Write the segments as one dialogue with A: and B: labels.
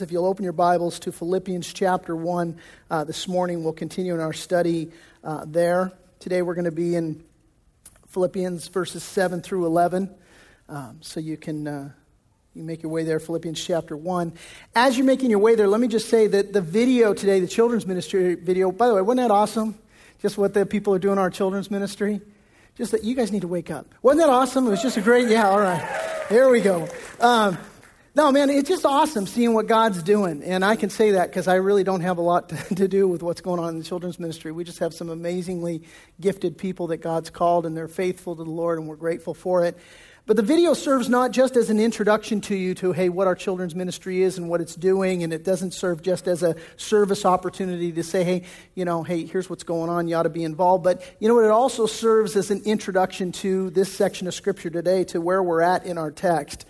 A: If you'll open your Bibles to Philippians chapter 1 uh, this morning, we'll continue in our study uh, there. Today we're going to be in Philippians verses 7 through 11. Um, so you can uh, you make your way there, Philippians chapter 1. As you're making your way there, let me just say that the video today, the children's ministry video, by the way, wasn't that awesome? Just what the people are doing in our children's ministry? Just that you guys need to wake up. Wasn't that awesome? It was just a great, yeah, all right. Here we go. Um, no, man, it's just awesome seeing what God's doing. And I can say that because I really don't have a lot to, to, do with what's going on in the children's ministry. We just have some amazingly gifted people that God's called, and they're faithful to the Lord, and we're grateful for it. But the video serves not just as an introduction to you to, hey, what our children's ministry is and what it's doing, and it doesn't serve just as a service opportunity to say, hey, you know, hey, here's what's going on, you ought to be involved. But you know what? It also serves as an introduction to this section of Scripture today, to where we're at in our text.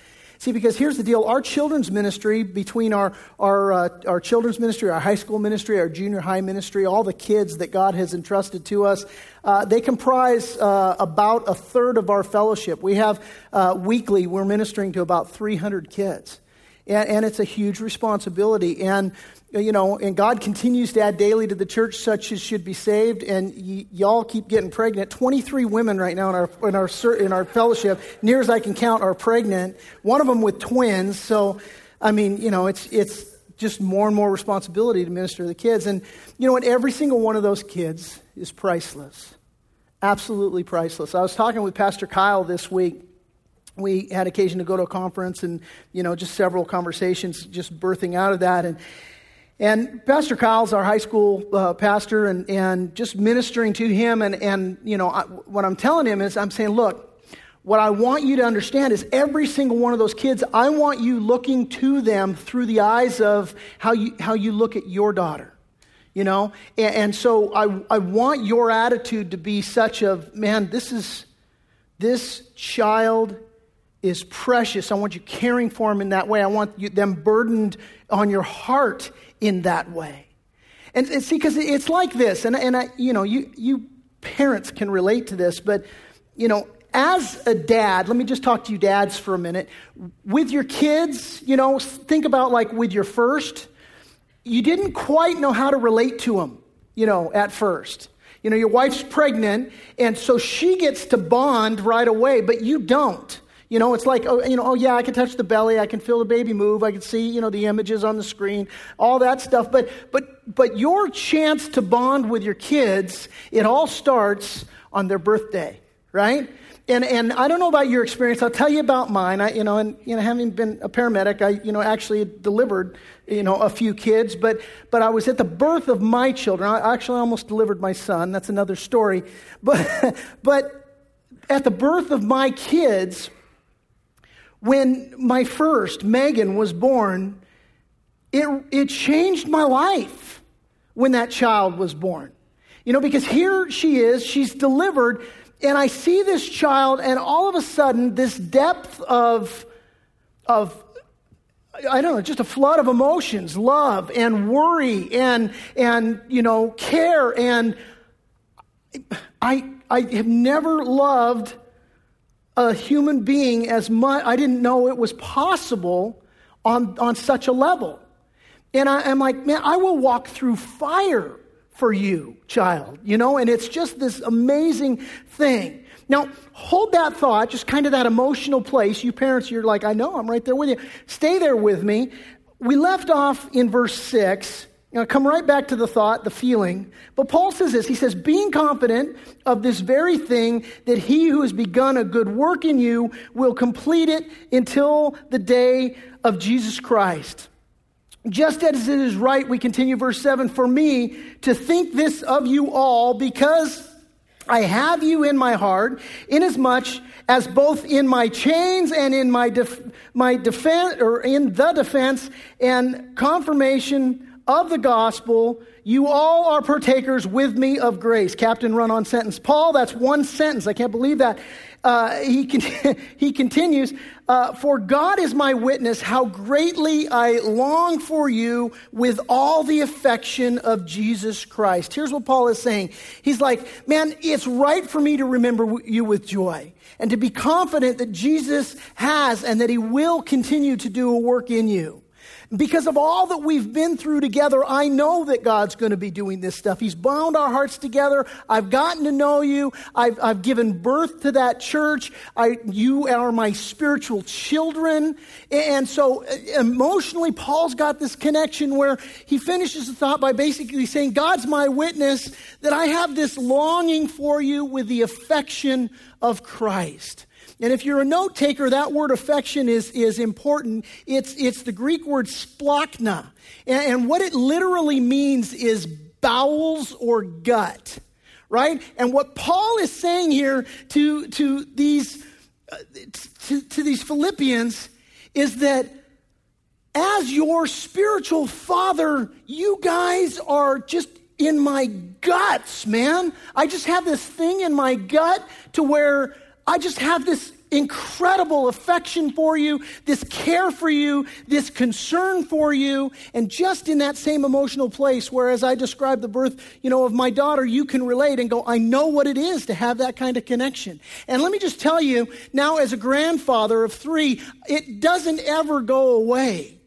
A: See, because here's the deal our children's ministry, between our, our, uh, our children's ministry, our high school ministry, our junior high ministry, all the kids that God has entrusted to us, uh, they comprise uh, about a third of our fellowship. We have uh, weekly, we're ministering to about 300 kids. And, and, it's a huge responsibility. And Uh, you know, and God continues to add daily to the church such as should be saved, and y- y'all keep getting pregnant. 23 women right now in our, in, our, in our fellowship, near as I can count, are pregnant. One of them with twins. So, I mean, you know, it's, it's just more and more responsibility to minister to the kids. And you know what? Every single one of those kids is priceless. Absolutely priceless. I was talking with Pastor Kyle this week we had occasion to go to a conference and you know just several conversations just birthing out of that and and Pastor Kyle's our high school uh, pastor, and, and just ministering to him. And, and you know, I, what I'm telling him is, I'm saying, look, what I want you to understand is every single one of those kids, I want you looking to them through the eyes of how you, how you look at your daughter. You know, and, and so I, I want your attitude to be such of, man, this is, this child is precious. I want you caring for him in that way. I want you, them burdened on your heart in that way. And, and see, because it's like this, and, and I, you know, you, you parents can relate to this, but, you know, as a dad, let me just talk to you dads for a minute. With your kids, you know, think about like with your first, you didn't quite know how to relate to them, you know, at first. You know, your wife's pregnant, and so she gets to bond right away, but you don't. You know, it's like, oh, you know, oh yeah, I can touch the belly, I can feel the baby move, I can see, you know, the images on the screen, all that stuff. But but but your chance to bond with your kids, it all starts on their birthday, right? And and I don't know about your experience. I'll tell you about mine. I, you know, and you know, having been a paramedic, I you know actually delivered you know a few kids, but but I was at the birth of my children. I actually almost delivered my son. That's another story. But but at the birth of my kids, when my first, Megan, was born, it, it changed my life when that child was born. You know, because here she is, she's delivered, and I see this child, and all of a sudden, this depth of, of I don't know, just a flood of emotions, love and worry and, and you know, care. And I, I have never loved a human being as much, I didn't know it was possible on, on such a level. And I, am like, man, I will walk through fire for you, child, you know, and it's just this amazing thing. Now, hold that thought, just kind of that emotional place. You parents, you're like, I know, I'm right there with you. Stay there with me. We left off in verse 6 now, come right back to the thought, the feeling. But Paul says this He says, being confident of this very thing, that he who has begun a good work in you will complete it until the day of Jesus Christ. Just as it is right, we continue verse 7 for me to think this of you all, because I have you in my heart, inasmuch as both in my chains and in my, def- my defense, or in the defense and confirmation of the gospel, you all are partakers with me of grace. Captain run on sentence. Paul, that's one sentence. I can't believe that. Uh, he, con- he continues, uh, For God is my witness how greatly I long for you with all the affection of Jesus Christ. Here's what Paul is saying. He's like, Man, it's right for me to remember you with joy and to be confident that Jesus has and that he will continue to do a work in you. Because of all that we've been through together, I know that God's going to be doing this stuff. He's bound our hearts together. I've gotten to know you. I've, I've given birth to that church. I, you are my spiritual children. And so uh, emotionally, Paul's got this connection where he finishes the thought by basically saying, God's my witness that I have this longing for you with the affection of Christ. And if you're a note taker, that word affection is, is important. It's, it's the Greek word splanchna. And, and what it literally means is bowels or gut, right? And what Paul is saying here to, to, these, uh, to, to these Philippians is that as your spiritual father, you guys are just in my guts, man. I just have this thing in my gut to where I just have this incredible affection for you, this care for you, this concern for you, and just in that same emotional place where as I describe the birth, you know, of my daughter, you can relate and go, I know what it is to have that kind of connection. And let me just tell you, now as a grandfather of three, it doesn't ever go away.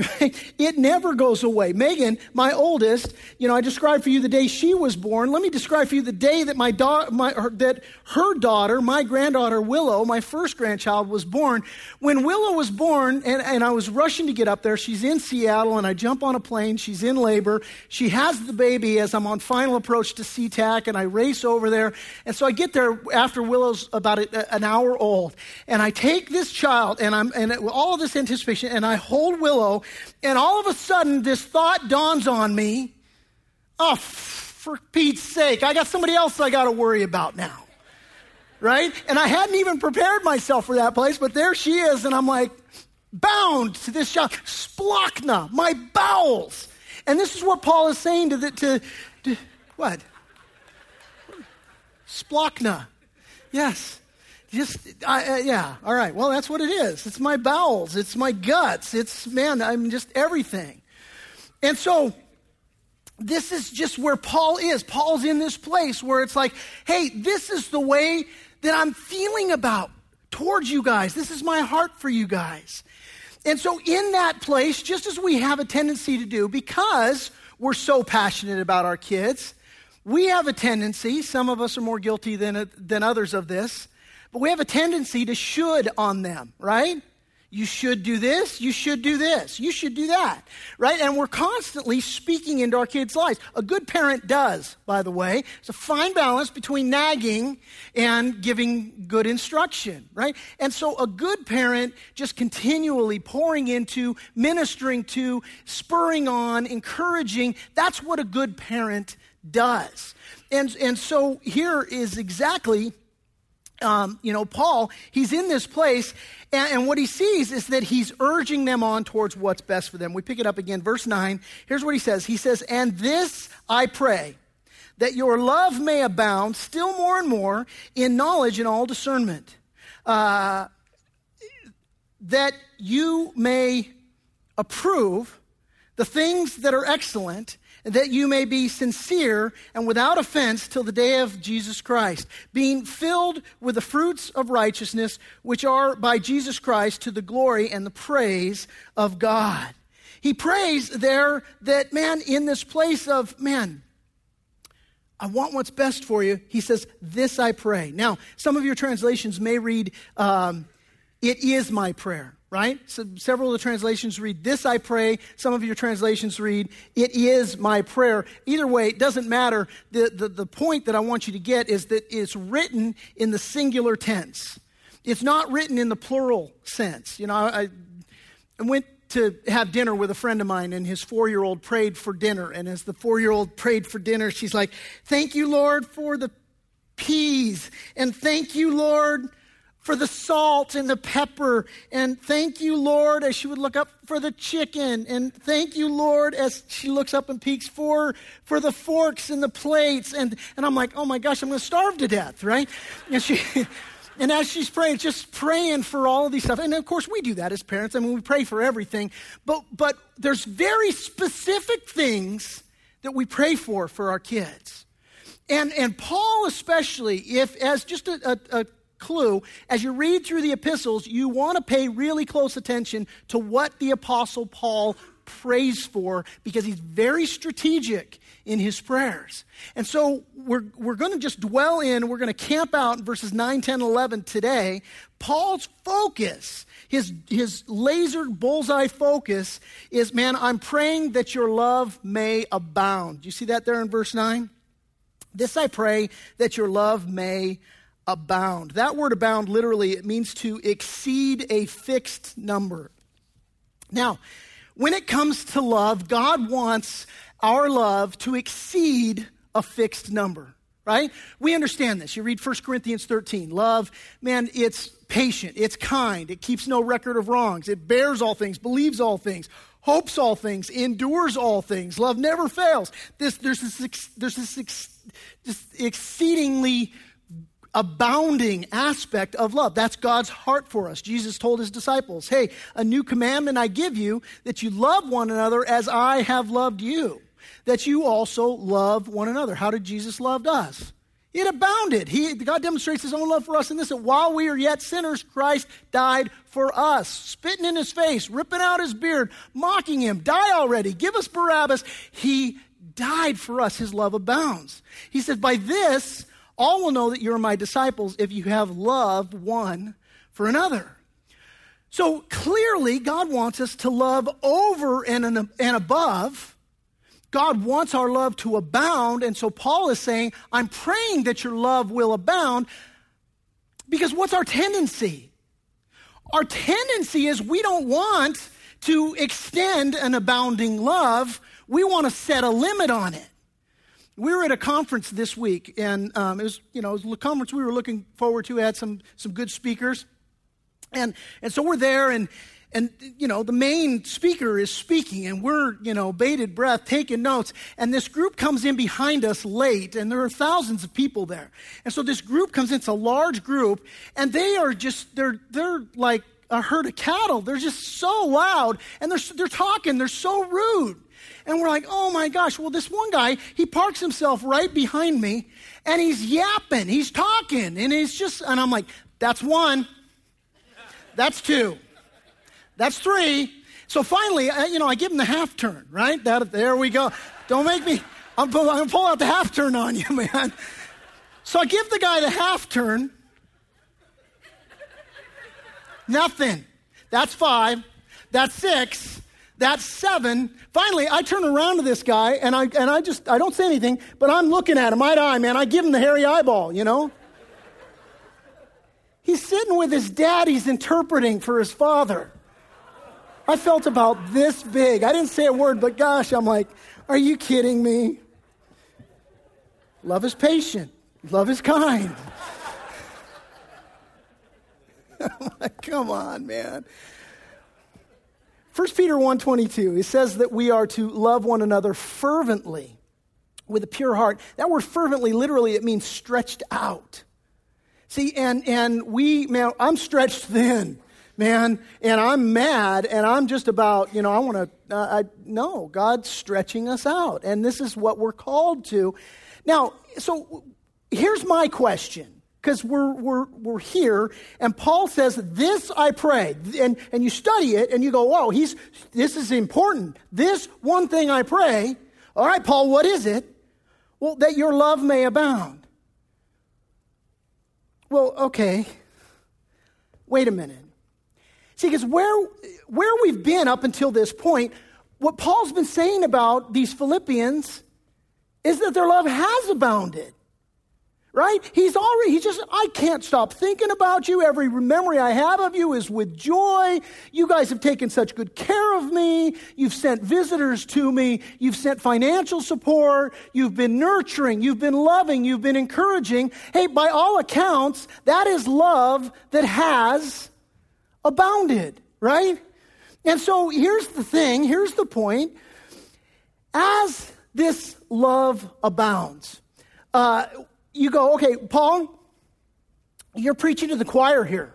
A: it never goes away. Megan, my oldest, you know, I described for you the day she was born. Let me describe for you the day that my, daughter, my her, that her daughter, my granddaughter Willow, my first grandchild, was born. When Willow was born, and, and I was rushing to get up there, she's in Seattle, and I jump on a plane. She's in labor. She has the baby as I'm on final approach to SeaTac, and I race over there. And so I get there after Willow's about a, an hour old, and I take this child, and I'm and all of this anticipation, and I hold Willow and all of a sudden, this thought dawns on me oh, for Pete's sake, I got somebody else I got to worry about now. Right? And I hadn't even prepared myself for that place, but there she is, and I'm like, bound to this child. Splanchna, my bowels. And this is what Paul is saying to the, to, to what? Splanchna. Yes. Just, I, uh, yeah, all right. Well, that's what it is. It's my bowels, it's my guts, it's, man, I'm just everything. And so, this is just where Paul is. Paul's in this place where it's like, hey, this is the way that I'm feeling about towards you guys. This is my heart for you guys. And so, in that place, just as we have a tendency to do, because we're so passionate about our kids, we have a tendency, some of us are more guilty than, than others of this, but we have a tendency to should on them, right? You should do this, you should do this, you should do that, right? And we're constantly speaking into our kids' lives. A good parent does, by the way. It's a fine balance between nagging and giving good instruction, right? And so a good parent just continually pouring into, ministering to, spurring on, encouraging, that's what a good parent does. And, and so here is exactly um, you know, Paul, he's in this place, and, and, what he sees is that he's urging them on towards what's best for them. We pick it up again, verse 9. Here's what he says He says, And this I pray, that your love may abound still more and more in knowledge and all discernment, uh, that you may approve the things that are excellent that you may be sincere and without offense till the day of Jesus Christ, being filled with the fruits of righteousness, which are by Jesus Christ to the glory and the praise of God. He prays there that, man, in this place of, man, I want what's best for you, he says, This I pray. Now, some of your translations may read, um, It is my prayer right? So several of the translations read, This I pray. Some of your translations read, It is my prayer. Either way, it doesn't matter. The, the, the point that I want you to get is that it's written in the singular tense. It's not written in the plural sense. You know, I, I went to have dinner with a friend of mine, and his four year old prayed for dinner. And as the four year old prayed for dinner, she's like, Thank you, Lord, for the peas. And thank you, Lord, for the salt and the pepper. And thank you, Lord, as she would look up for the chicken. And thank you, Lord, as she looks up and peeks for, for the forks and the plates. And, and I'm like, oh my gosh, I'm going to starve to death, right? And she. And as she's praying, just praying for all of these stuff. And of course, we do that as parents. I mean, we pray for everything. But, but there's very specific things that we pray for for our kids. And, and Paul, especially, if as just a, a, a clue as you read through the epistles, you want to pay really close attention to what the Apostle Paul prays for because he's very strategic in his prayers. And so we're, we're going to just dwell in, we're going to camp out in verses 9, 10, 11 today. Paul's focus, his, his lasered bullseye focus is man, I'm praying that your love may abound. You see that there in verse 9? This I pray that your love may abound. That word abound literally it means to exceed a fixed number. Now, when it comes to love, God wants our love to exceed a fixed number, right? We understand this. You read 1 Corinthians 13. Love, man, it's patient, it's kind, it keeps no record of wrongs, it bears all things, believes all things, hopes all things, endures all things. Love never fails. This, there's this, there's this, this exceedingly abounding aspect of love. That's God's heart for us. Jesus told his disciples, Hey, a new commandment I give you that you love one another as I have loved you, that you also love one another. How did Jesus love us? It abounded. He, God demonstrates his own love for us in this that while we are yet sinners, Christ died for us. Spitting in his face, ripping out his beard, mocking him. Die already. Give us Barabbas. He died for us. His love abounds. He said, By this, all will know that you're my disciples if you have love one for another. So clearly, God wants us to love over and, and above. God wants our love to abound. And so Paul is saying, I'm praying that your love will abound because what's our tendency? Our tendency is we don't want to extend an abounding love, we want to set a limit on it we were at a conference this week, and um, it was, you know, it was a conference we were looking forward to. It had some some good speakers, and and so we're there, and and you know the main speaker is speaking, and we're you know bated breath taking notes, and this group comes in behind us late, and there are thousands of people there, and so this group comes in. It's a large group, and they are just they're they're like a herd of cattle. They're just so loud, and they're they're talking. They're so rude. And we're like, oh my gosh. Well, this one guy, he parks himself right behind me and he's yapping, he's talking, and he's just, and I'm like, that's one, that's two, that's three. So finally, uh, you know, I give him the half turn, right? That, there we go. Don't make me, I'm, I'm going to pull out the half turn on you, man. So I give the guy the half turn. Nothing. That's five. That's six. That's seven. Finally, I turn around to this guy and I, and I just, I don't say anything, but I'm looking at him eye to eye, man. I give him the hairy eyeball, you know? He's sitting with his dad, he's interpreting for his father. I felt about this big. I didn't say a word, but gosh, I'm like, are you kidding me? Love is patient, love is kind. Come on, man. 1 Peter 1:22, it says that we are to love one another fervently with a pure heart. That word fervently, literally, it means stretched out. See, and, and we, man, I'm stretched thin, man, and I'm mad, and I'm just about, you know, I want to, uh, I, no, God's stretching us out, and this is what we're called to. Now, so here's my question because we're, we're, we're here. And Paul says, This I pray. And, and you study it and you go, Whoa, he's, this is important. This one thing I pray. All right, Paul, what is it? Well, that your love may abound. Well, okay. Wait a minute. See, because where, where we've been up until this point, what Paul's been saying about these Philippians is that their love has abounded right? He's already, he's just, I can't stop thinking about you. Every memory I have of you is with joy. You guys have taken such good care of me. You've sent visitors to me. You've sent financial support. You've been nurturing. You've been loving. You've been encouraging. Hey, by all accounts, that is love that has abounded, right? And so here's the thing, here's the point. As this love abounds, uh, you go, okay, Paul, you're preaching to the choir here.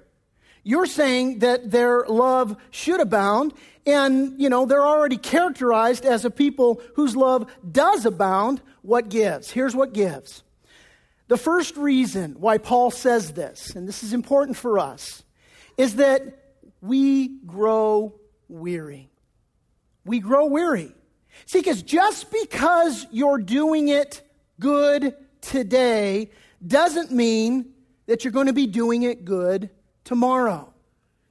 A: You're saying that their love should abound, and, you know, they're already characterized as a people whose love does abound. What gives? Here's what gives. The first reason why Paul says this, and this is important for us, is that we grow weary. we grow weary. See, because just because you're doing it good today doesn't mean that you're going to be doing it good tomorrow.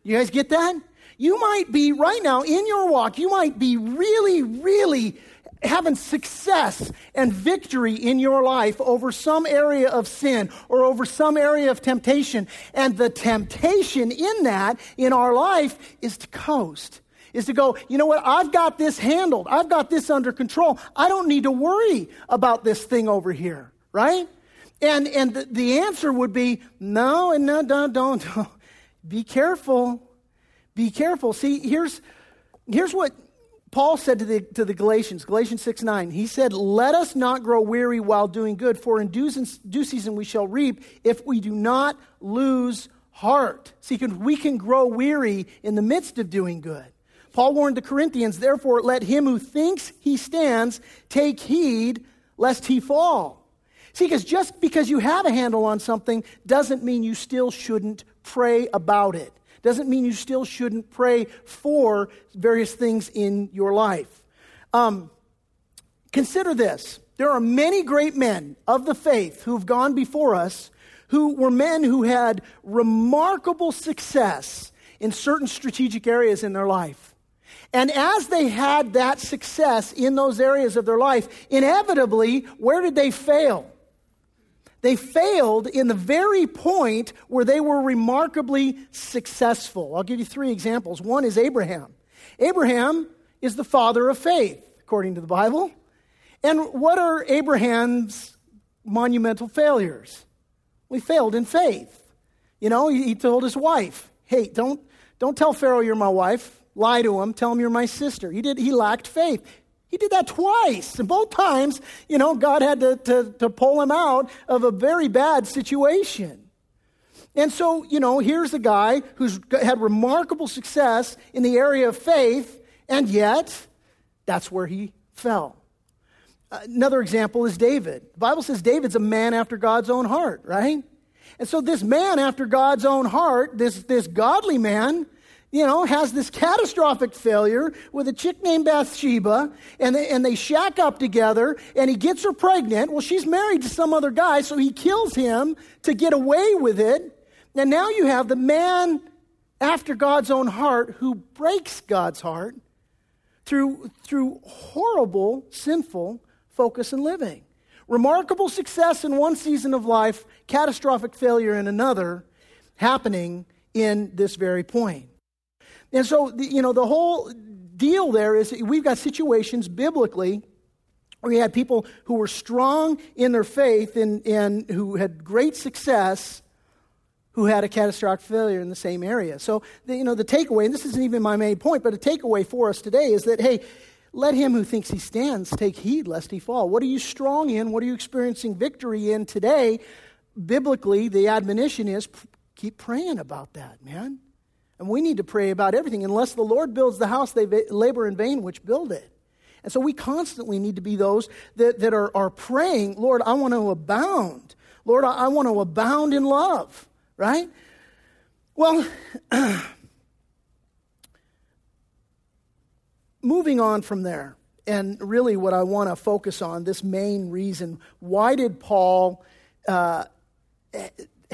A: You guys get that? You might be right now in your walk, you might be really, really having success and victory in your life over some area of sin or over some area of temptation. And the temptation in that, in our life, is to coast. Is to go, you know what, I've got this handled. I've got this under control. I don't need to worry about this thing over here, right? And, and the, the answer would be no, and no, don't, don't. Be careful. Be careful. See, here's, here's what Paul said to the, to the Galatians, Galatians 6 9. He said, Let us not grow weary while doing good, for in due, due season we shall reap if we do not lose heart. See, we can grow weary in the midst of doing good. Paul warned the Corinthians, Therefore, let him who thinks he stands take heed lest he fall. See, because just because you have a handle on something doesn't mean you still shouldn't pray about it doesn't mean you still shouldn't pray for various things in your life. Um, consider this there are many great men of the faith who've gone before us who were men who had remarkable success in certain strategic areas in their life. And as they had that success in those areas of their life, inevitably, where did they fail? They failed in the very point where they were remarkably successful. I'll give you three examples. One is Abraham. Abraham is the father of faith, according to the Bible. And what are Abraham's monumental failures? We failed in faith. You know, he told his wife, hey, don't, don't tell Pharaoh you're my wife. Lie to him. Tell him you're my sister. He, did, he lacked faith. He did that twice. And both times, you know, God had to, to, to pull him out of a very bad situation. And so, you know, here's a guy who's had remarkable success in the area of faith, and yet that's where he fell. Another example is David. The Bible says David's a man after God's own heart, right? And so this man after God's own heart, this, this godly man, you know, has this catastrophic failure with a chick named Bathsheba, and they, and they shack up together, and he gets her pregnant. Well, she's married to some other guy, so he kills him to get away with it. And now you have the man after God's own heart who breaks God's heart through, through horrible, sinful focus and living. Remarkable success in one season of life, catastrophic failure in another, happening in this very point. And so, you know, the whole deal there is we've got situations biblically where you had people who were strong in their faith and, and who had great success who had a catastrophic failure in the same area. So, the, you know, the takeaway, and this isn't even my main point, but a takeaway for us today is that, hey, let him who thinks he stands take heed lest he fall. What are you strong in? What are you experiencing victory in today? Biblically, the admonition is keep praying about that, man. And we need to pray about everything. Unless the Lord builds the house, they labor in vain which build it. And so we constantly need to be those that, that are, are praying, Lord, I want to abound. Lord, I, I want to abound in love, right? Well, moving on from there, and really what I want to focus on, this main reason, why did Paul uh,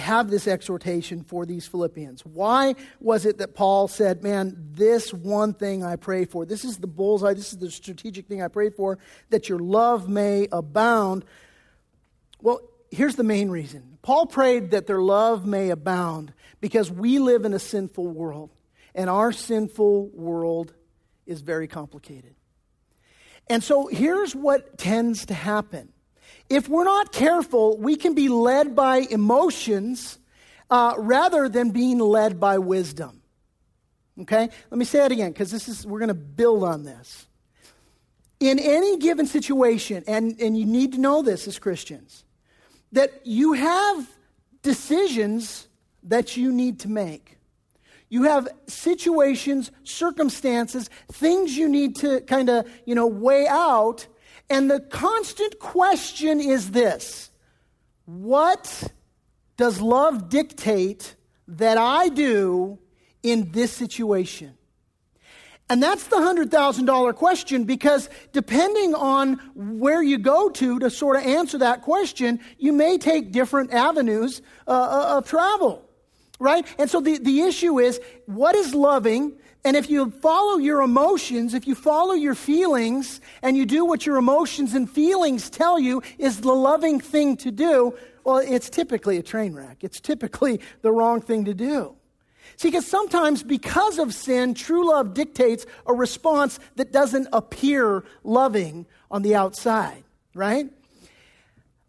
A: have this exhortation for these Philippians? Why was it that Paul said, Man, this one thing I pray for, this is the bullseye, this is the strategic thing I pray for, that your love may abound? Well, here's the main reason Paul prayed that their love may abound because we live in a sinful world, and our sinful world is very complicated. And so here's what tends to happen if we're not careful, we can be led by emotions uh, rather than being led by wisdom. Okay? Let me say it again because this is we're going to build on this. In any given situation, and, and you need to know this as Christians, that you have decisions that you need to make. You have situations, circumstances, things you need to kind of, you know, weigh out and the constant question is this What does love dictate that I do in this situation? And that's the $100,000 question because depending on where you go to to sort of answer that question, you may take different avenues uh, uh, of travel, right? And so the, the issue is what is loving? And if you follow your emotions, if you follow your feelings, and you do what your emotions and feelings tell you is the loving thing to do, well, it's typically a train wreck. It's typically the wrong thing to do. See, because sometimes because of sin, true love dictates a response that doesn't appear loving on the outside, right?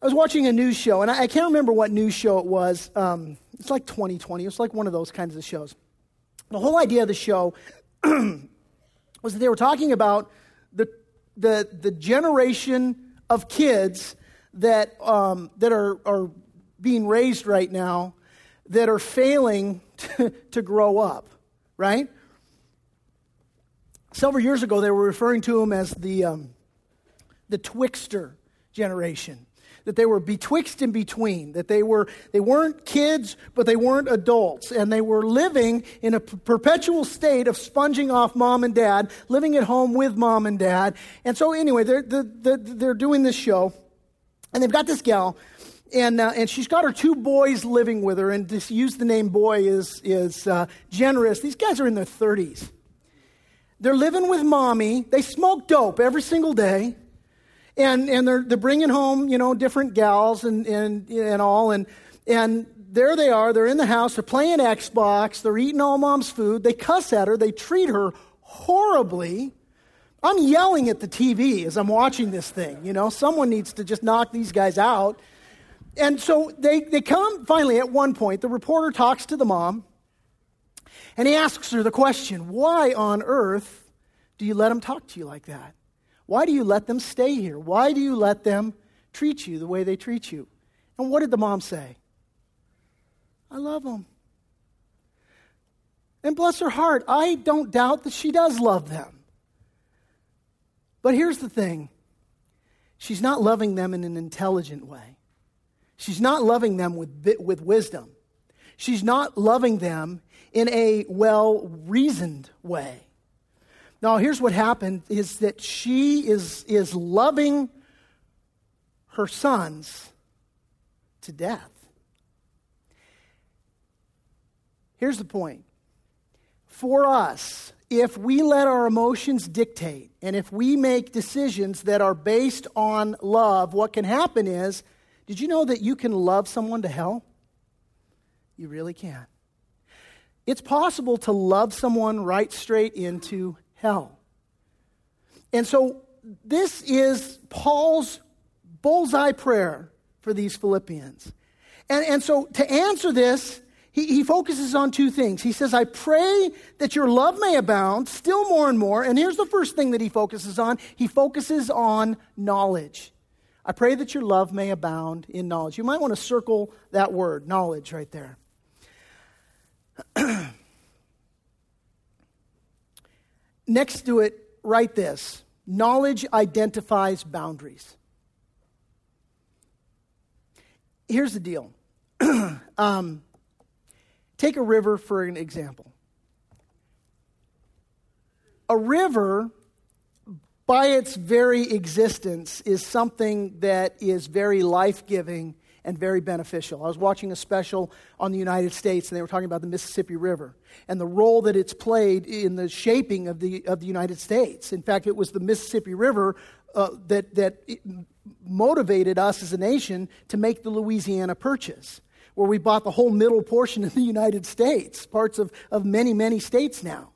A: I was watching a news show, and I, can't remember what news show it was. Um, it's like 2020. It's like one of those kinds of shows. The whole idea of the show was that they were talking about the, the, the generation of kids that, um, that are, are being raised right now that are failing to, to grow up, right? Several years ago, they were referring to them as the, um, the twixter generation. That they were betwixt and between, that they, were, they weren't kids, but they weren't adults. And they were living in a p- perpetual state of sponging off mom and dad, living at home with mom and dad. And so, anyway, they're, they're, they're doing this show, and they've got this gal and, uh, and she's got her two boys living with her, and to use the name boy is, is uh, generous. These guys are in their 30s. They're living with mommy. They smoke dope every single day. And, and they're, they're bringing home, you know, different gals and, and, and all. And, and there they are. They're in the house. They're playing Xbox. They're eating all mom's food. They cuss at her. They treat her horribly. I'm yelling at the TV as I'm watching this thing. You know, someone needs to just knock these guys out. And so they, they come finally at one point, the reporter talks to the mom and he asks her the question why on earth do you let them talk to you like that? Why do you let them stay here? Why do you let them treat you the way they treat you? And what did the mom say? I love them. And bless her heart, I don't doubt that she does love them. But here's the thing she's not loving them in an intelligent way. She's not loving them with, with wisdom. She's not loving them in a well reasoned way. Now, here's what happened is that she is, is loving her sons to death. Here's the point. For us, if we let our emotions dictate and if we make decisions that are based on love, what can happen is did you know that you can love someone to hell? You really can. It's possible to love someone right straight into hell. And so, this is Paul's bullseye prayer for these Philippians. And, and so, to answer this, he, he focuses on two things. He says, I pray that your love may abound still more and more. And here's the first thing that he focuses on he focuses on knowledge. I pray that your love may abound in knowledge. You might want to circle that word, knowledge, right there. Next to it, write this knowledge identifies boundaries. Here's the deal um, take a river for an example. A river by its very existence, is something that is very life giving and very beneficial. I was watching a special on the United States, and they were talking about the Mississippi River and the role that it's played in the shaping of the, of the United States. In fact, it was the Mississippi River uh, that, that motivated us as a nation to make the Louisiana Purchase, where we bought the whole middle portion of the United States, parts of, of many, many states now.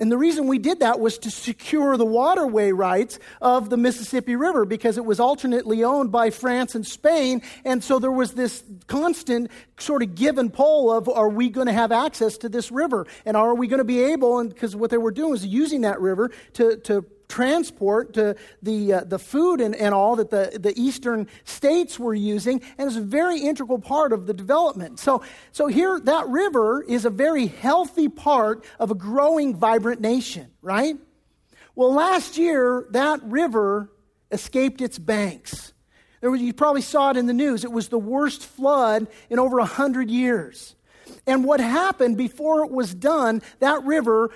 A: And the reason we did that was to secure the waterway rights of the Mississippi River because it was alternately owned by France and Spain. And so there was this constant sort of give and pull of are we going to have access to this river? And are we going to be able, and because what they were doing was using that river to, to transport to the, uh, the food and, and all that the, the eastern states were using, and it's a very integral part of the development. So, so here, that river is a very healthy part of a growing, vibrant nation, right? Well, last year, that river escaped its banks. There was, you probably saw it in the news. It was the worst flood in over 100 years. And what happened before it was done, that river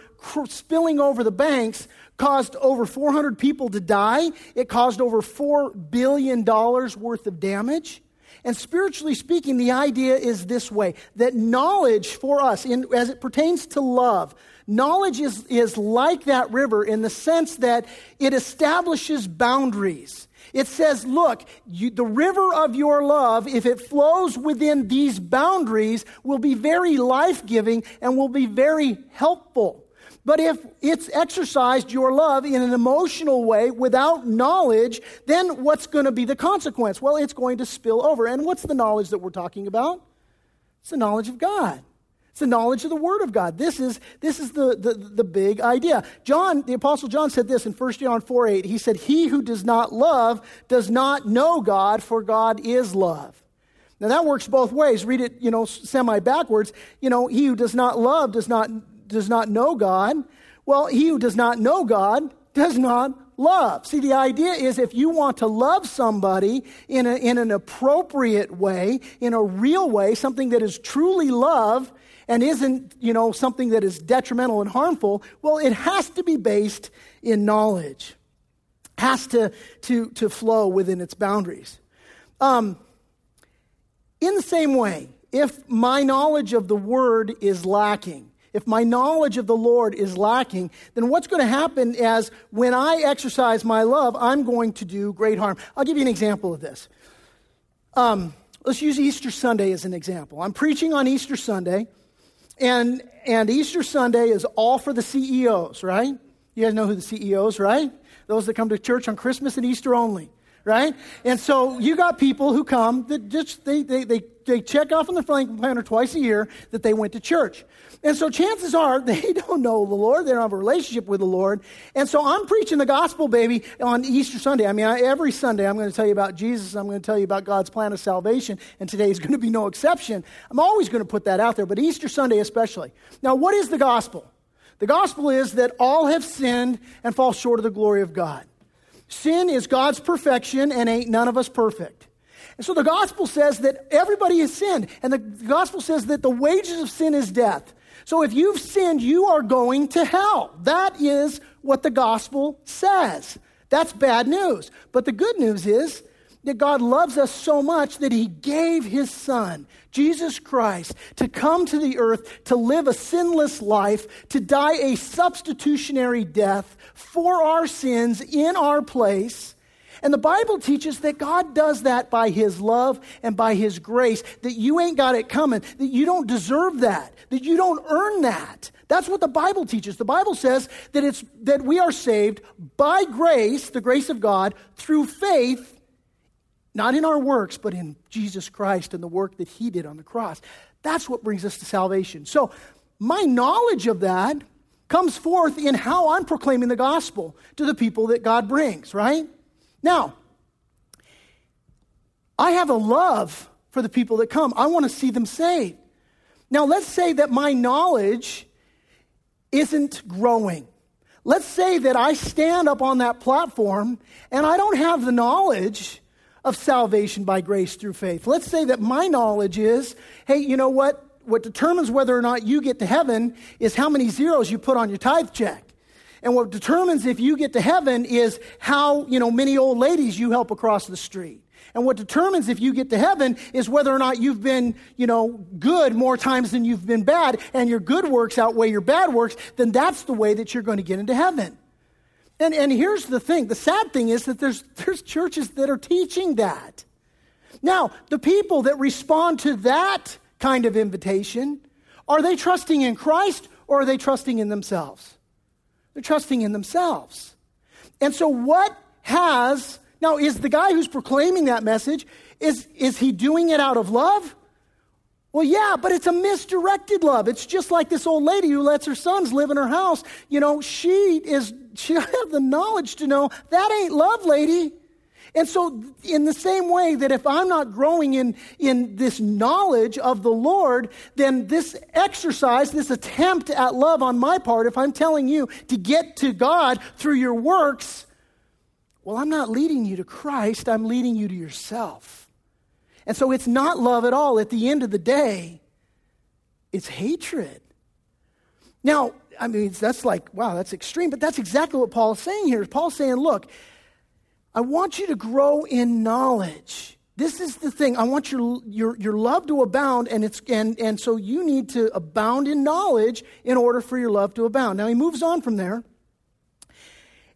A: spilling over the banks caused over 400 people to die. It caused over $4 billion worth of damage. And spiritually speaking, the idea is this way that knowledge for us, in, as it pertains to love, knowledge is, is like that river in the sense that it establishes boundaries. It says, look, you, the river of your love, if it flows within these boundaries, will be very life giving and will be very helpful. But if it's exercised your love in an emotional way without knowledge, then what's going to be the consequence? Well, it's going to spill over. And what's the knowledge that we're talking about? It's the knowledge of God. It's the knowledge of the Word of God. This is, this is the, the, the big idea. John, the Apostle John said this in 1 John 4 8. He said, He who does not love does not know God, for God is love. Now that works both ways. Read it, you know, semi backwards. You know, he who does not love does not does not know God. Well, he who does not know God does not love. See, the idea is if you want to love somebody in, a, in an appropriate way, in a real way, something that is truly love and isn't, you know, something that is detrimental and harmful, well, it has to be based in knowledge. Has to, to, to flow within its boundaries. Um, in the same way, if my knowledge of the word is lacking, if my knowledge of the Lord is lacking, then what's going to happen is when I exercise my love, I'm going to do great harm. I'll give you an example of this. Um, let's use Easter Sunday as an example. I'm preaching on Easter Sunday, and, and Easter Sunday is all for the CEOs, right? You guys know who the CEOs, right? Those that come to church on Christmas and Easter only right? And so you got people who come that just they, they, they, they check off on the Franklin planner twice a year that they went to church. And so chances are they don't know the Lord, they don't have a relationship with the Lord. And so I'm preaching the gospel, baby, on Easter Sunday. I mean, I, every Sunday I'm going to tell you about Jesus, I'm going to tell you about God's plan of salvation, and today is going to be no exception. I'm always going to put that out there, but Easter Sunday especially. Now, what is the gospel? The gospel is that all have sinned and fall short of the glory of God. Sin is God's perfection, and ain't none of us perfect. And so the gospel says that everybody has sinned, and the gospel says that the wages of sin is death. So if you've sinned, you are going to hell. That is what the gospel says. That's bad news. But the good news is that God loves us so much that he gave his son, Jesus Christ, to come to the earth to live a sinless life, to die a substitutionary death for our sins in our place. And the Bible teaches that God does that by his love and by his grace, that you ain't got it coming, that you don't deserve that, that you don't earn that. That's what the Bible teaches. The Bible says that it's that we are saved by grace, the grace of God, through faith not in our works, but in Jesus Christ and the work that He did on the cross. That's what brings us to salvation. So, my knowledge of that comes forth in how I'm proclaiming the gospel to the people that God brings, right? Now, I have a love for the people that come. I want to see them saved. Now, let's say that my knowledge isn't growing. Let's say that I stand up on that platform and I don't have the knowledge of salvation by grace through faith. Let's say that my knowledge is hey, you know what? What determines whether or not you get to heaven is how many zeros you put on your tithe check. And what determines if you get to heaven is how, you know, many old ladies you help across the street. And what determines if you get to heaven is whether or not you've been, you know, good more times than you've been bad, and your good works outweigh your bad works, then that's the way that you're going to get into heaven. And, and here's the thing the sad thing is that there's, there's churches that are teaching that. Now, the people that respond to that kind of invitation, are they trusting in Christ or are they trusting in themselves? They're trusting in themselves. And so, what has, now, is the guy who's proclaiming that message, is, is he doing it out of love? Well, yeah, but it's a misdirected love. It's just like this old lady who lets her sons live in her house. You know, she is, she have the knowledge to know that ain't love, lady. And so, in the same way that if I'm not growing in, in this knowledge of the Lord, then this exercise, this attempt at love on my part, if I'm telling you to get to God through your works, well, I'm not leading you to Christ, I'm leading you to yourself. And so it's not love at all. At the end of the day, it's hatred. Now, I mean, that's like, wow, that's extreme, but that's exactly what Paul is saying here. Paul's saying, look, I want you to grow in knowledge. This is the thing. I want your, your, your love to abound, and, it's, and, and so you need to abound in knowledge in order for your love to abound. Now, he moves on from there,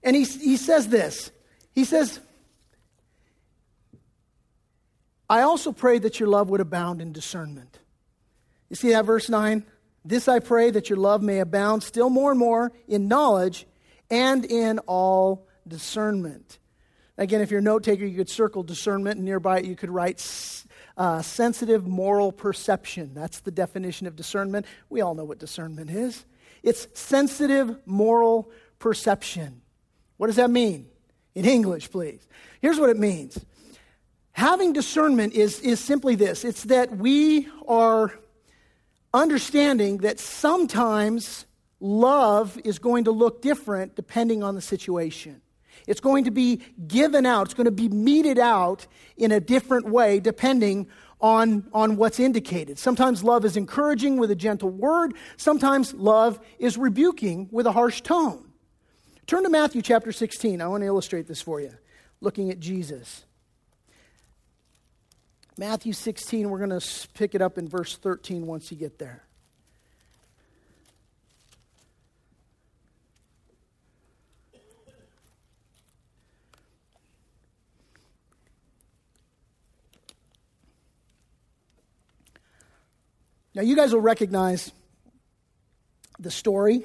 A: and he, he says this. He says, I also pray that your love would abound in discernment. You see that verse 9? This I pray that your love may abound still more and more in knowledge and in all discernment. Again, if you're a note taker, you could circle discernment, and nearby you could write uh, sensitive moral perception. That's the definition of discernment. We all know what discernment is it's sensitive moral perception. What does that mean? In English, please. Here's what it means having discernment is, is simply this it's that we are understanding that sometimes love is going to look different depending on the situation. It's going to be given out, it's going to be meted out in a different way depending on, on what's indicated. Sometimes love is encouraging with a gentle word, sometimes love is rebuking with a harsh tone. Turn to Matthew chapter 16. I want to illustrate this for you, looking at Jesus. Matthew 16, we're going to pick it up in verse 13 once you get there. Now, you guys will recognize the story.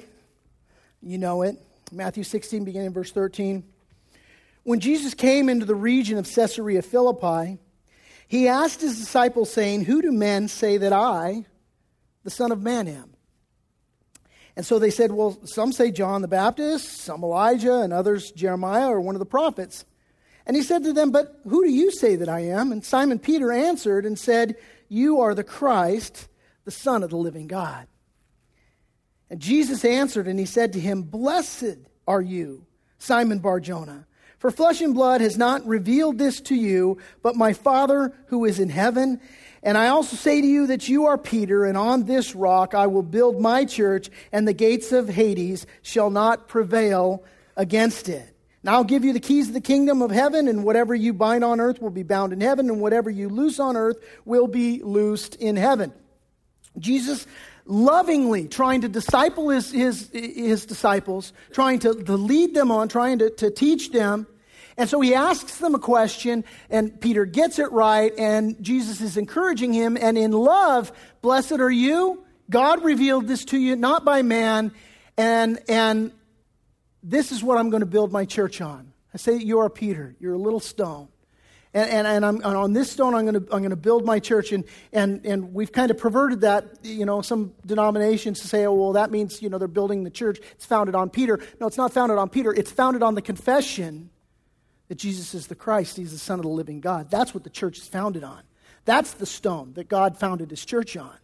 A: You know it. Matthew 16, beginning in verse 13. When Jesus came into the region of Caesarea Philippi, he asked his disciples, saying, Who do men say that I, the Son of Man, am? And so they said, Well, some say John the Baptist, some Elijah, and others Jeremiah or one of the prophets. And he said to them, But who do you say that I am? And Simon Peter answered and said, You are the Christ, the Son of the living God. And Jesus answered and he said to him, Blessed are you, Simon Barjona. For flesh and blood has not revealed this to you, but my Father who is in heaven. And I also say to you that you are Peter, and on this rock I will build my church, and the gates of Hades shall not prevail against it. Now I'll give you the keys of the kingdom of heaven, and whatever you bind on earth will be bound in heaven, and whatever you loose on earth will be loosed in heaven. Jesus lovingly trying to disciple his, his, his disciples, trying to, to lead them on, trying to, to teach them. And so he asks them a question, and Peter gets it right, and Jesus is encouraging him. And in love, blessed are you. God revealed this to you, not by man. And, and this is what I'm going to build my church on. I say, You are Peter. You're a little stone. And, and, and, I'm, and on this stone, I'm going to I'm going to build my church. And, and, and we've kind of perverted that, you know, some denominations to say, oh, well, that means, you know, they're building the church. It's founded on Peter. No, it's not founded on Peter. It's founded on the confession that Jesus is the Christ, He's the Son of the living God. That's what the church is founded on. That's the stone that God founded His church on.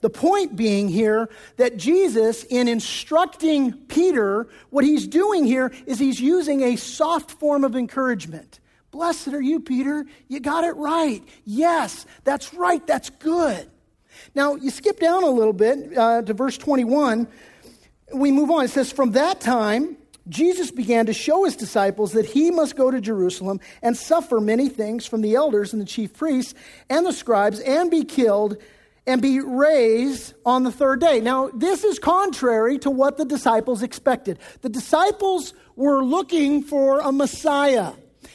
A: The point being here that Jesus, in instructing Peter, what he's doing here is he's using a soft form of encouragement. Blessed are you, Peter. You got it right. Yes, that's right. That's good. Now, you skip down a little bit uh, to verse 21. We move on. It says, From that time, Jesus began to show his disciples that he must go to Jerusalem and suffer many things from the elders and the chief priests and the scribes and be killed and be raised on the third day. Now, this is contrary to what the disciples expected. The disciples were looking for a Messiah.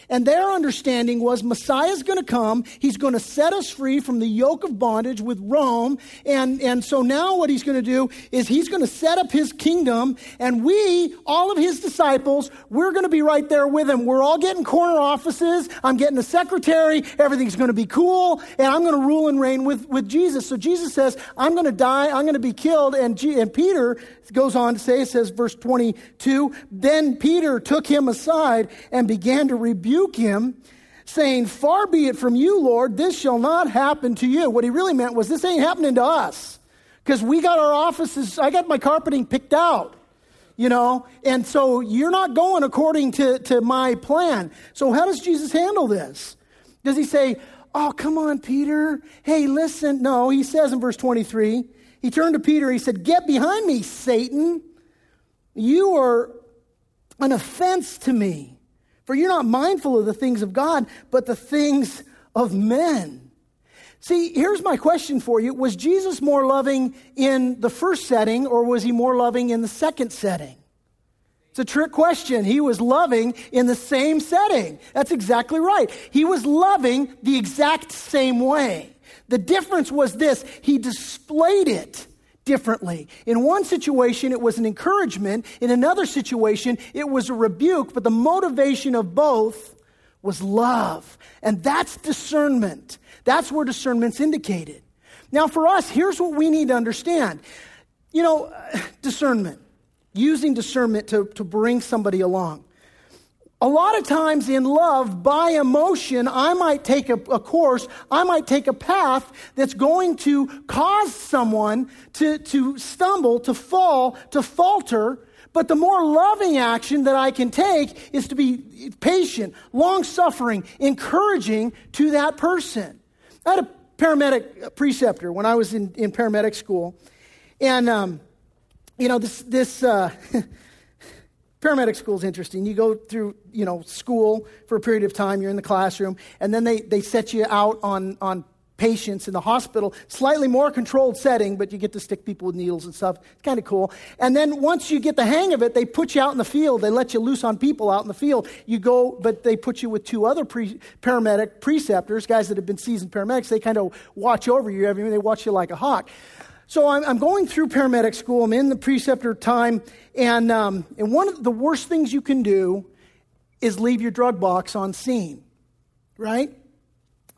A: And their understanding was Messiah's going to come. He's going to set us free from the yoke of bondage with Rome. And, and so now what he's going to do is he's going to set up his kingdom. And we, all of his disciples, we're going to be right there with him. We're all getting corner offices. I'm getting a secretary. Everything's going to be cool. And I'm going to rule and reign with, with Jesus. So Jesus says, I'm going to die. I'm going to be killed. And, G- and Peter goes on to say, it says, verse 22, then Peter took him aside and began to rebuke him, saying, Far be it from you, Lord, this shall not happen to you. What he really meant was, This ain't happening to us. Because we got our offices, I got my carpeting picked out you know and so you're not going according to, to my plan so how does jesus handle this does he say oh come on peter hey listen no he says in verse 23 He turned to Peter. He said, Get behind me, Satan. You are an offense to me, for you're not mindful of the things of God, but the things of men. See, here's my question for you Was Jesus more loving in the first setting, or was he more loving in the second setting? It's a trick question. He was loving in the same setting. That's exactly right. He was loving the exact same way. The difference was this he displayed it differently. In one situation, it was an encouragement. In another situation, it was a rebuke. But the motivation of both was love. And that's discernment. That's where discernment's indicated. Now, for us, here's what we need to understand. You know, discernment, using discernment to, to bring somebody along. A lot of times in love, by emotion, I might take a, a, course, I might take a path that's going to cause someone to, to stumble, to fall, to falter. But the more loving action that I can take is to be patient, long suffering, encouraging to that person. I had a paramedic preceptor when I was in, in paramedic school. And, um, you know, this, this, uh, Paramedic school is interesting. You go through, you know, school for a period of time, you're in the classroom, and then they, they set you out on, on patients in the hospital, slightly more controlled setting, but you get to stick people with needles and stuff. It's kind of cool. And then once you get the hang of it, they put you out in the field. They let you loose on people out in the field. You go, but they put you with two other pre- paramedic preceptors, guys that have been seasoned paramedics. They kind of watch over you. They watch you like a hawk. So I'm, I'm, going through paramedic school. I'm in the preceptor time. And, um, and one of the worst things you can do is leave your drug box on scene, right?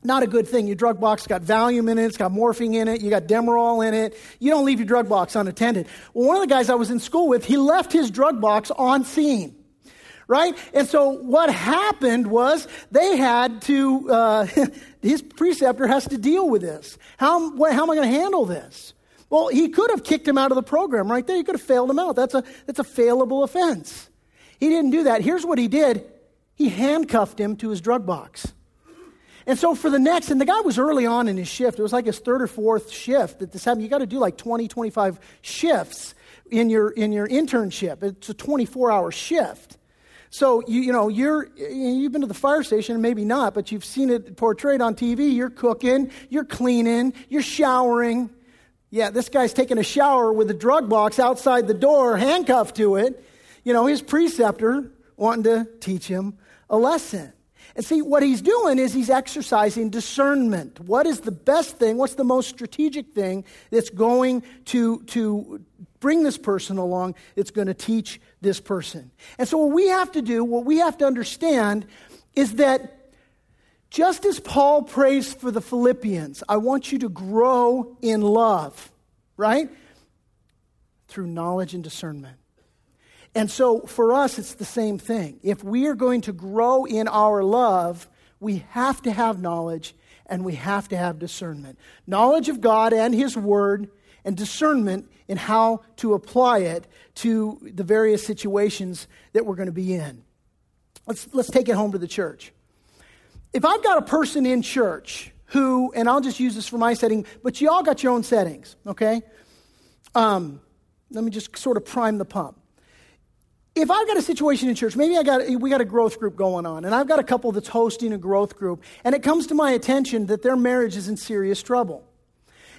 A: Not a good thing. Your drug box got Valium in it, it's got morphine in it, you got Demerol in it. You don't leave your drug box unattended. Well, one of the guys I was in school with, he left his drug box on scene right? And so what happened was they had to, uh, his preceptor has to deal with this. How, how am I going to handle this? Well, he could have kicked him out of the program right there. He could have failed him out. That's a, that's a failable offense. He didn't do that. Here's what he did he handcuffed him to his drug box. And so for the next, and the guy was early on in his shift. It was like his third or fourth shift that this happened. You got to do like 20, 25 shifts in your, in your internship. It's a 24 hour shift. So you, you know you're you've been to the fire station, maybe not, but you've seen it portrayed on TV. You're cooking, you're cleaning, you're showering, yeah, this guy's taking a shower with a drug box outside the door, handcuffed to it. You know, his preceptor wanting to teach him a lesson. And see, what he's doing is he's exercising discernment. What is the best thing? What's the most strategic thing that's going to, to bring this person along, that's going to teach this person? And so, what we have to do, what we have to understand, is that just as Paul prays for the Philippians, I want you to grow in love, right? Through knowledge and discernment. And so for us, it's the same thing. If we are going to grow in our love, we have to have knowledge and we have to have discernment. Knowledge of God and His Word, and discernment in how to apply it to the various situations that we're going to be in. Let's, let's take it home to the church if I've got a person in church who, and I'll just use this for my setting, but you all got your own settings, okay? Um, let me just sort of prime the pump. If I've got a situation in church, maybe I got we got a growth group going on, and I've got a couple that's hosting a growth group, and it comes to my attention that their marriage is in serious trouble.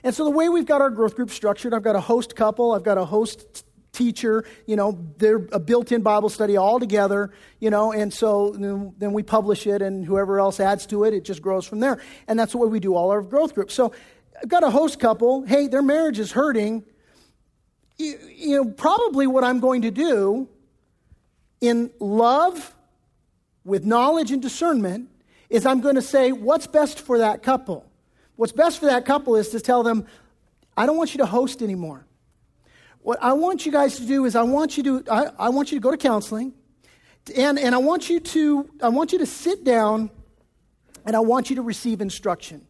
A: And so the way we've got our growth group structured, I've got a host couple, I've got a host teacher, you know, they're a built in Bible study all together, you know, and so then we publish it and whoever else adds to it, it just grows from there. And that's way we do all our growth groups. So I've got a host couple, hey, their marriage is hurting. You know, probably what I'm going to do in love, with knowledge and discernment, is I'm going to say, what's best for that couple? What's best for that couple is to tell them, I don't want you to host anymore. What I want you guys to do is I want you to I, I want you to go to counseling and, and I want you to I want you to sit down and I want you to receive instruction.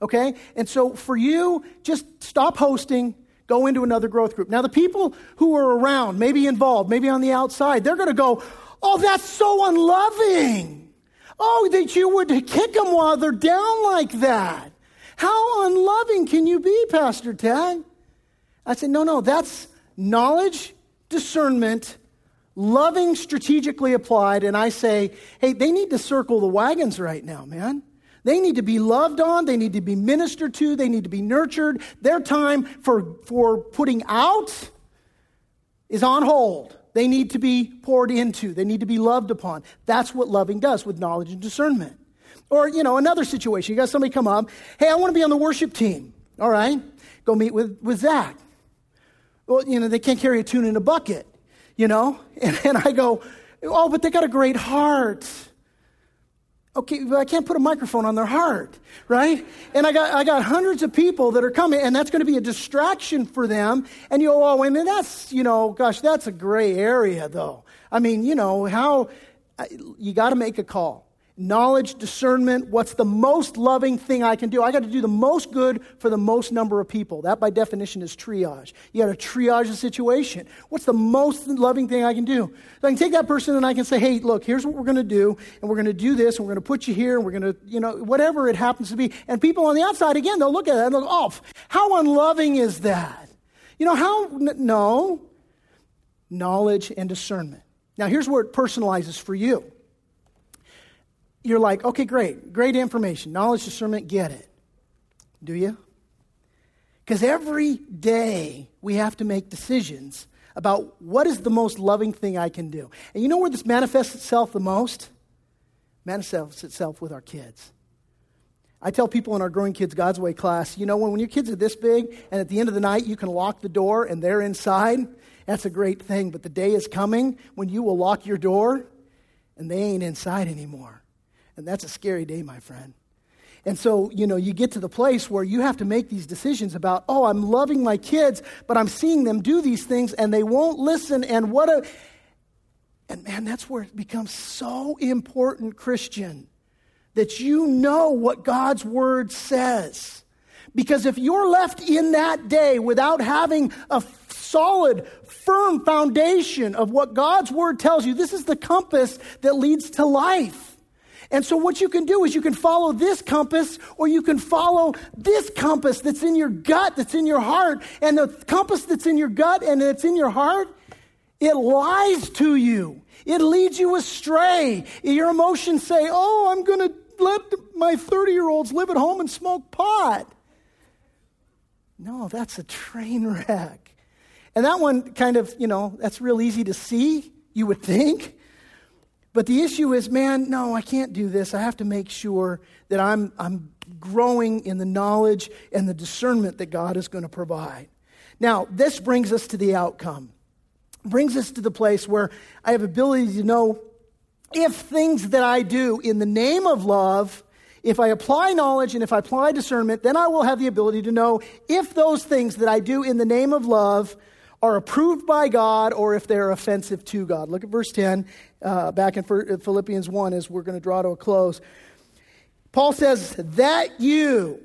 A: Okay? And so for you, just stop hosting, go into another growth group. Now the people who are around, maybe involved, maybe on the outside, they're gonna go, Oh, that's so unloving. Oh, that you would kick them while they're down like that. How unloving can you be, Pastor Ted? I said, no, no, that's knowledge, discernment, loving strategically applied. And I say, hey, they need to circle the wagons right now, man. They need to be loved on. They need to be ministered to. They need to be nurtured. Their time for, for putting out is on hold. They need to be poured into. They need to be loved upon. That's what loving does with knowledge and discernment. Or, you know, another situation. You got somebody come up, hey, I want to be on the worship team. All right. Go meet with, with Zach. Well, you know, they can't carry a tune in a bucket, you know? And, and I go, oh, but they got a great heart. Okay, but I can't put a microphone on their heart, right? And I got, I got hundreds of people that are coming, and that's going to be a distraction for them. And you go, oh, wait a minute, that's, you know, gosh, that's a gray area, though. I mean, you know, how, you got to make a call knowledge, discernment, what's the most loving thing I can do. I got to do the most good for the most number of people. That, by definition, is triage. You got to triage the situation. What's the most loving thing I can do? So I can take that person and I can say, hey, look, here's what we're going to do, and we're going to do this, and we're going to put you here, and we're going to, you know, whatever it happens to be. And people on the outside, again, they'll look at it and they'll go, oh, how unloving is that? You know, how, no, knowledge and discernment. Now, here's where it personalizes for you you're like, okay, great, great information, knowledge, discernment, get it. Do you? Because every day we have to make decisions about what is the most loving thing I can do. And you know where this manifests itself the most? Manifests itself with our kids. I tell people in our Growing Kids God's Way class, you know, when, when your kids are this big and at the end of the night you can lock the door and they're inside, that's a great thing. But the day is coming when you will lock your door and they ain't inside anymore. And that's a scary day, my friend. And so, you know, you get to the place where you have to make these decisions about, oh, I'm loving my kids, but I'm seeing them do these things and they won't listen. And what a. And man, that's where it becomes so important, Christian, that you know what God's word says. Because if you're left in that day without having a solid, firm foundation of what God's word tells you, this is the compass that leads to life. And so, what you can do is you can follow this compass, or you can follow this compass that's in your gut, that's in your heart. And the compass that's in your gut and it's in your heart, it lies to you, it leads you astray. Your emotions say, Oh, I'm going to let my 30 year olds live at home and smoke pot. No, that's a train wreck. And that one kind of, you know, that's real easy to see, you would think. But the issue is, man, no, I can't do this. I have to make sure that I'm, I'm growing in the knowledge and the discernment that God is going to provide. Now, this brings us to the outcome. Brings us to the place where I have ability to know if things that I do in the name of love, if I apply knowledge and if I apply discernment, then I will have the ability to know if those things that I do in the name of love are approved by God or if they're offensive to God. Look at verse 10 uh, back in uh, Philippians 1 as we're going to draw to a close. Paul says, That you,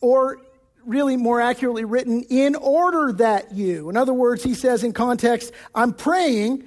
A: or really more accurately written, in order that you. In other words, he says in context, I'm praying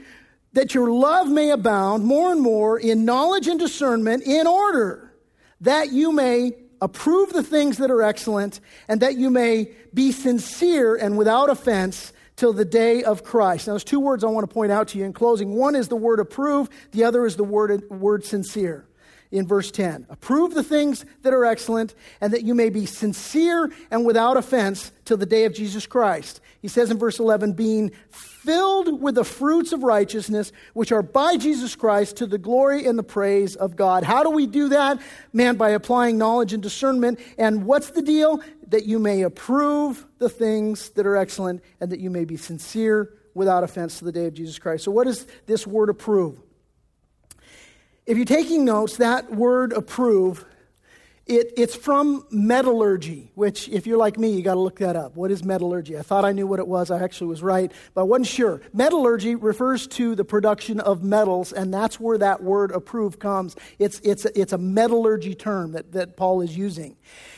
A: that your love may abound more and more in knowledge and discernment, in order that you may approve the things that are excellent, and that you may be sincere and without offense till the day of Christ. Now, there's two words I want to point out to you in closing. One is the word approve, the other is the word, word sincere in verse 10. Approve the things that are excellent, and that you may be sincere and without offense till the day of Jesus Christ. He says in verse 11, being filled with the fruits of righteousness, which are by Jesus Christ to the glory and the praise of God. How do we do that? Man, by applying knowledge and discernment. And what's the deal? That you may approve the things that are excellent, and that you may be sincere without offense to the day of Jesus Christ. So, what does this word approve? If you're taking notes, that word approve, it, it's from metallurgy, which, if you're like me, you got to look that up. What is metallurgy? I thought I knew what it was. I actually was right, but I wasn't sure. Metallurgy refers to the production of metals, and that's where that word approve comes. It's, it's, it's a metallurgy term that, that Paul is using.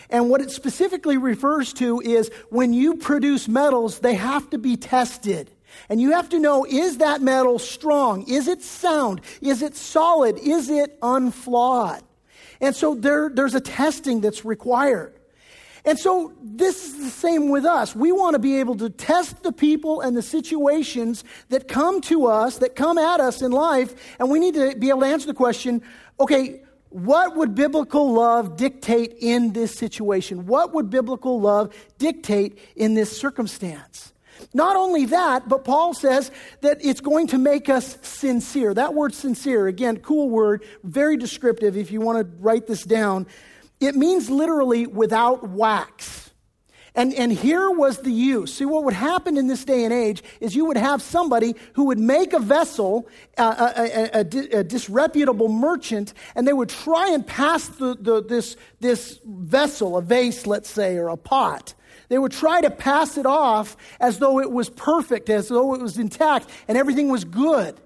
A: And what it specifically refers to is when you produce metals, they have to be tested. And you have to know is that metal strong? Is it sound? Is it solid? Is it unflawed? And so there, there's a testing that's required. And so this is the same with us. We want to be able to test the people and the situations that come to us, that come at us in life, and we need to be able to answer the question okay, what would biblical love dictate in this situation? What would biblical love dictate in this circumstance? Not only that, but Paul says that it's going to make us sincere. That word sincere, again, cool word, very descriptive if you want to write this down. It means literally without wax. And, and here was the use. See, what would happen in this day and age is you would have somebody who would make a vessel, a, a, a, a, disreputable merchant, and they would try and pass the, the, this, this vessel, a vase, let's say, or a pot. They would try to pass it off as though it was perfect, as though it was intact, and everything was good.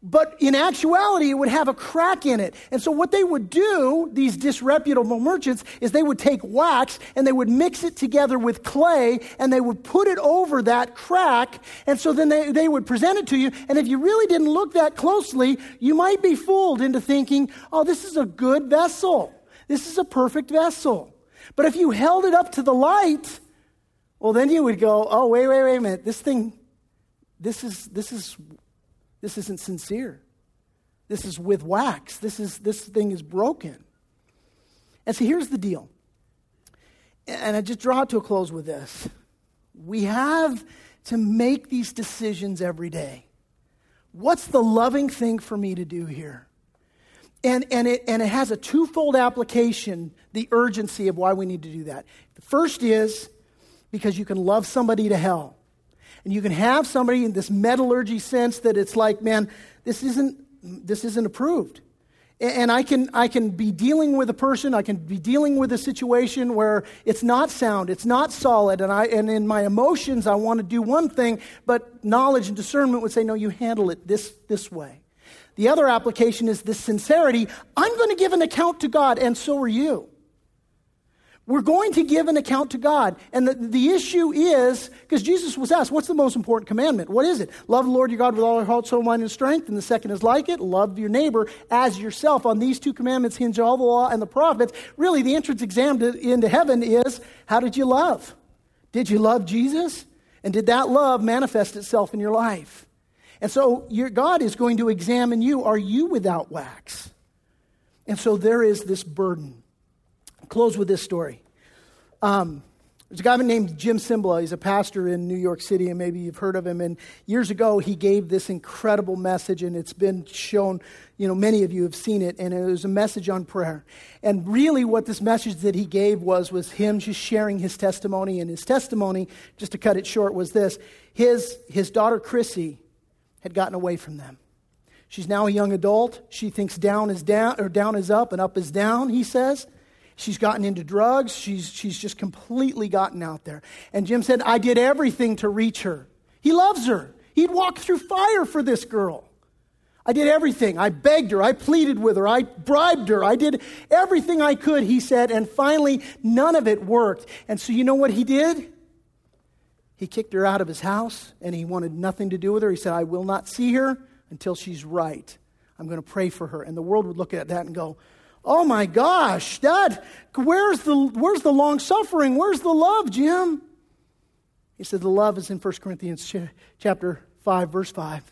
A: But in actuality, it would have a crack in it. And so, what they would do, these disreputable merchants, is they would take wax and they would mix it together with clay and they would put it over that crack. And so then they, they would present it to you. And if you really didn't look that closely, you might be fooled into thinking, oh, this is a good vessel. This is a perfect vessel. But if you held it up to the light, well, then you would go, oh, wait, wait, wait a minute. This thing, this is, this is this isn't sincere. This is with wax. This, is, this thing is broken. And see, here's the deal. And I just draw it to a close with this. We have to make these decisions every day. What's the loving thing for me to do here? And, and, it, and it has a twofold application, the urgency of why we need to do that. The first is because you can love somebody to hell. And you can have somebody in this metallurgy sense that it's like, man, this isn't, this isn't approved. And I can, I can be dealing with a person, I can be dealing with a situation where it's not sound, it's not solid, and, I, and in my emotions, I want to do one thing, but knowledge and discernment would say, no, you handle it this, this way. The other application is this sincerity. I'm going to give an account to God, and so are you. We're going to give an account to God. And the, the issue is, because Jesus was asked, what's the most important commandment? What is it? Love the Lord your God with all your heart, soul, mind, and strength. And the second is like it, love your neighbor as yourself. On these two commandments hinge all the law and the prophets. Really, the entrance exam to, into heaven is, how did you love? Did you love Jesus? And did that love manifest itself in your life? And so your God is going to examine you. Are you without wax? And so there is this burden close with this story. Um, there's a guy named Jim Cymbala. He's a pastor in New York City, and maybe you've heard of him. And years ago, he gave this incredible message, and it's been shown, you know, many of you have seen it, and it was a message on prayer. And really, what this message that he gave was, was him just sharing his testimony. And his testimony, just to cut it short, was this his, his daughter, Chrissy, had gotten away from them. She's now a young adult. She thinks down is down, or down is up, and up is down, he says. She's gotten into drugs. She's, she's just completely gotten out there. And Jim said, I did everything to reach her. He loves her. He'd walk through fire for this girl. I did everything. I begged her. I pleaded with her. I bribed her. I did everything I could, he said. And finally, none of it worked. And so, you know what he did? He kicked her out of his house and he wanted nothing to do with her. He said, I will not see her until she's right. I'm going to pray for her. And the world would look at that and go, Oh my gosh, Dad, where's the, where's the long suffering? Where's the love, Jim? He said the love is in 1 Corinthians chapter 5, verse 5,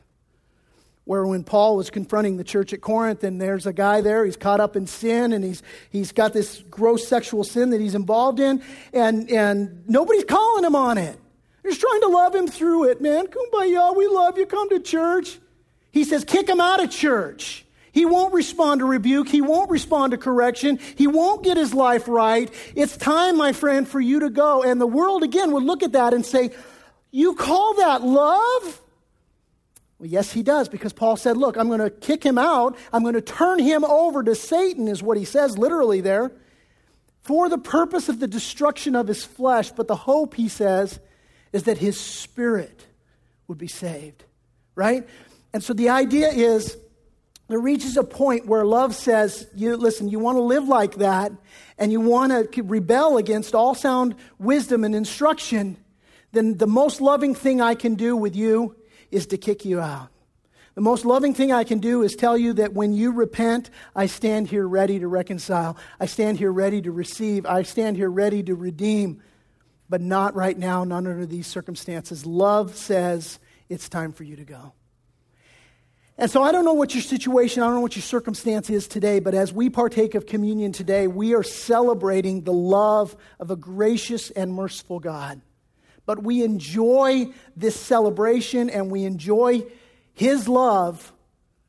A: where when Paul was confronting the church at Corinth, and there's a guy there, he's caught up in sin, and he's, he's got this gross sexual sin that he's involved in, and, and nobody's calling him on it. They're just trying to love him through it, man. Kumbaya, we love you, come to church. He says, kick him out of church. He won't respond to rebuke. He won't respond to correction. He won't get his life right. It's time, my friend, for you to go. And the world again would look at that and say, You call that love? Well, yes, he does, because Paul said, Look, I'm going to kick him out. I'm going to turn him over to Satan, is what he says literally there, for the purpose of the destruction of his flesh. But the hope, he says, is that his spirit would be saved, right? And so the idea is there reaches a point where love says, you, listen, you want to live like that and you want to rebel against all sound wisdom and instruction, then the most loving thing I can do with you is to kick you out. The most loving thing I can do is tell you that when you repent, I stand here ready to reconcile. I stand here ready to receive. I stand here ready to redeem. But not right now, not under these circumstances. Love says it's time for you to go. And so I don't know what your situation, I don't know what your circumstance is today, but as we partake of communion today, we are celebrating the love of a gracious and merciful God. But we enjoy this celebration and we enjoy his love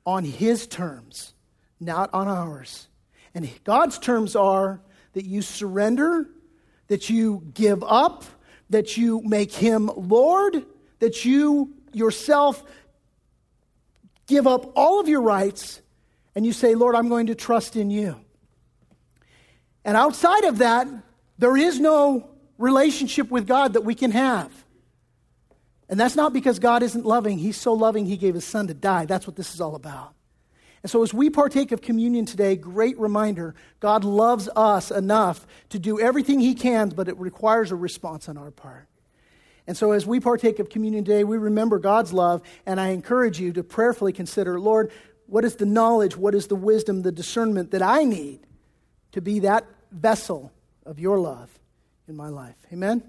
A: on His terms, not on ours. And God's terms are that you surrender, that you give up, that you make Him Lord, that you yourself give up all of your rights and you say, Lord, I'm going to trust in you. And outside of that, there is no relationship with God that we can have. And that's not because God isn't loving. He's so loving, He gave His Son to die. That's what this is all about. And so, as we partake of communion today, great reminder God loves us enough to do everything He can, but it requires a response on our part. And so, as we partake of communion today, we remember God's love, and I encourage you to prayerfully consider Lord, what is the knowledge, what is the wisdom, the discernment that I need to be that vessel of your love in my life? Amen?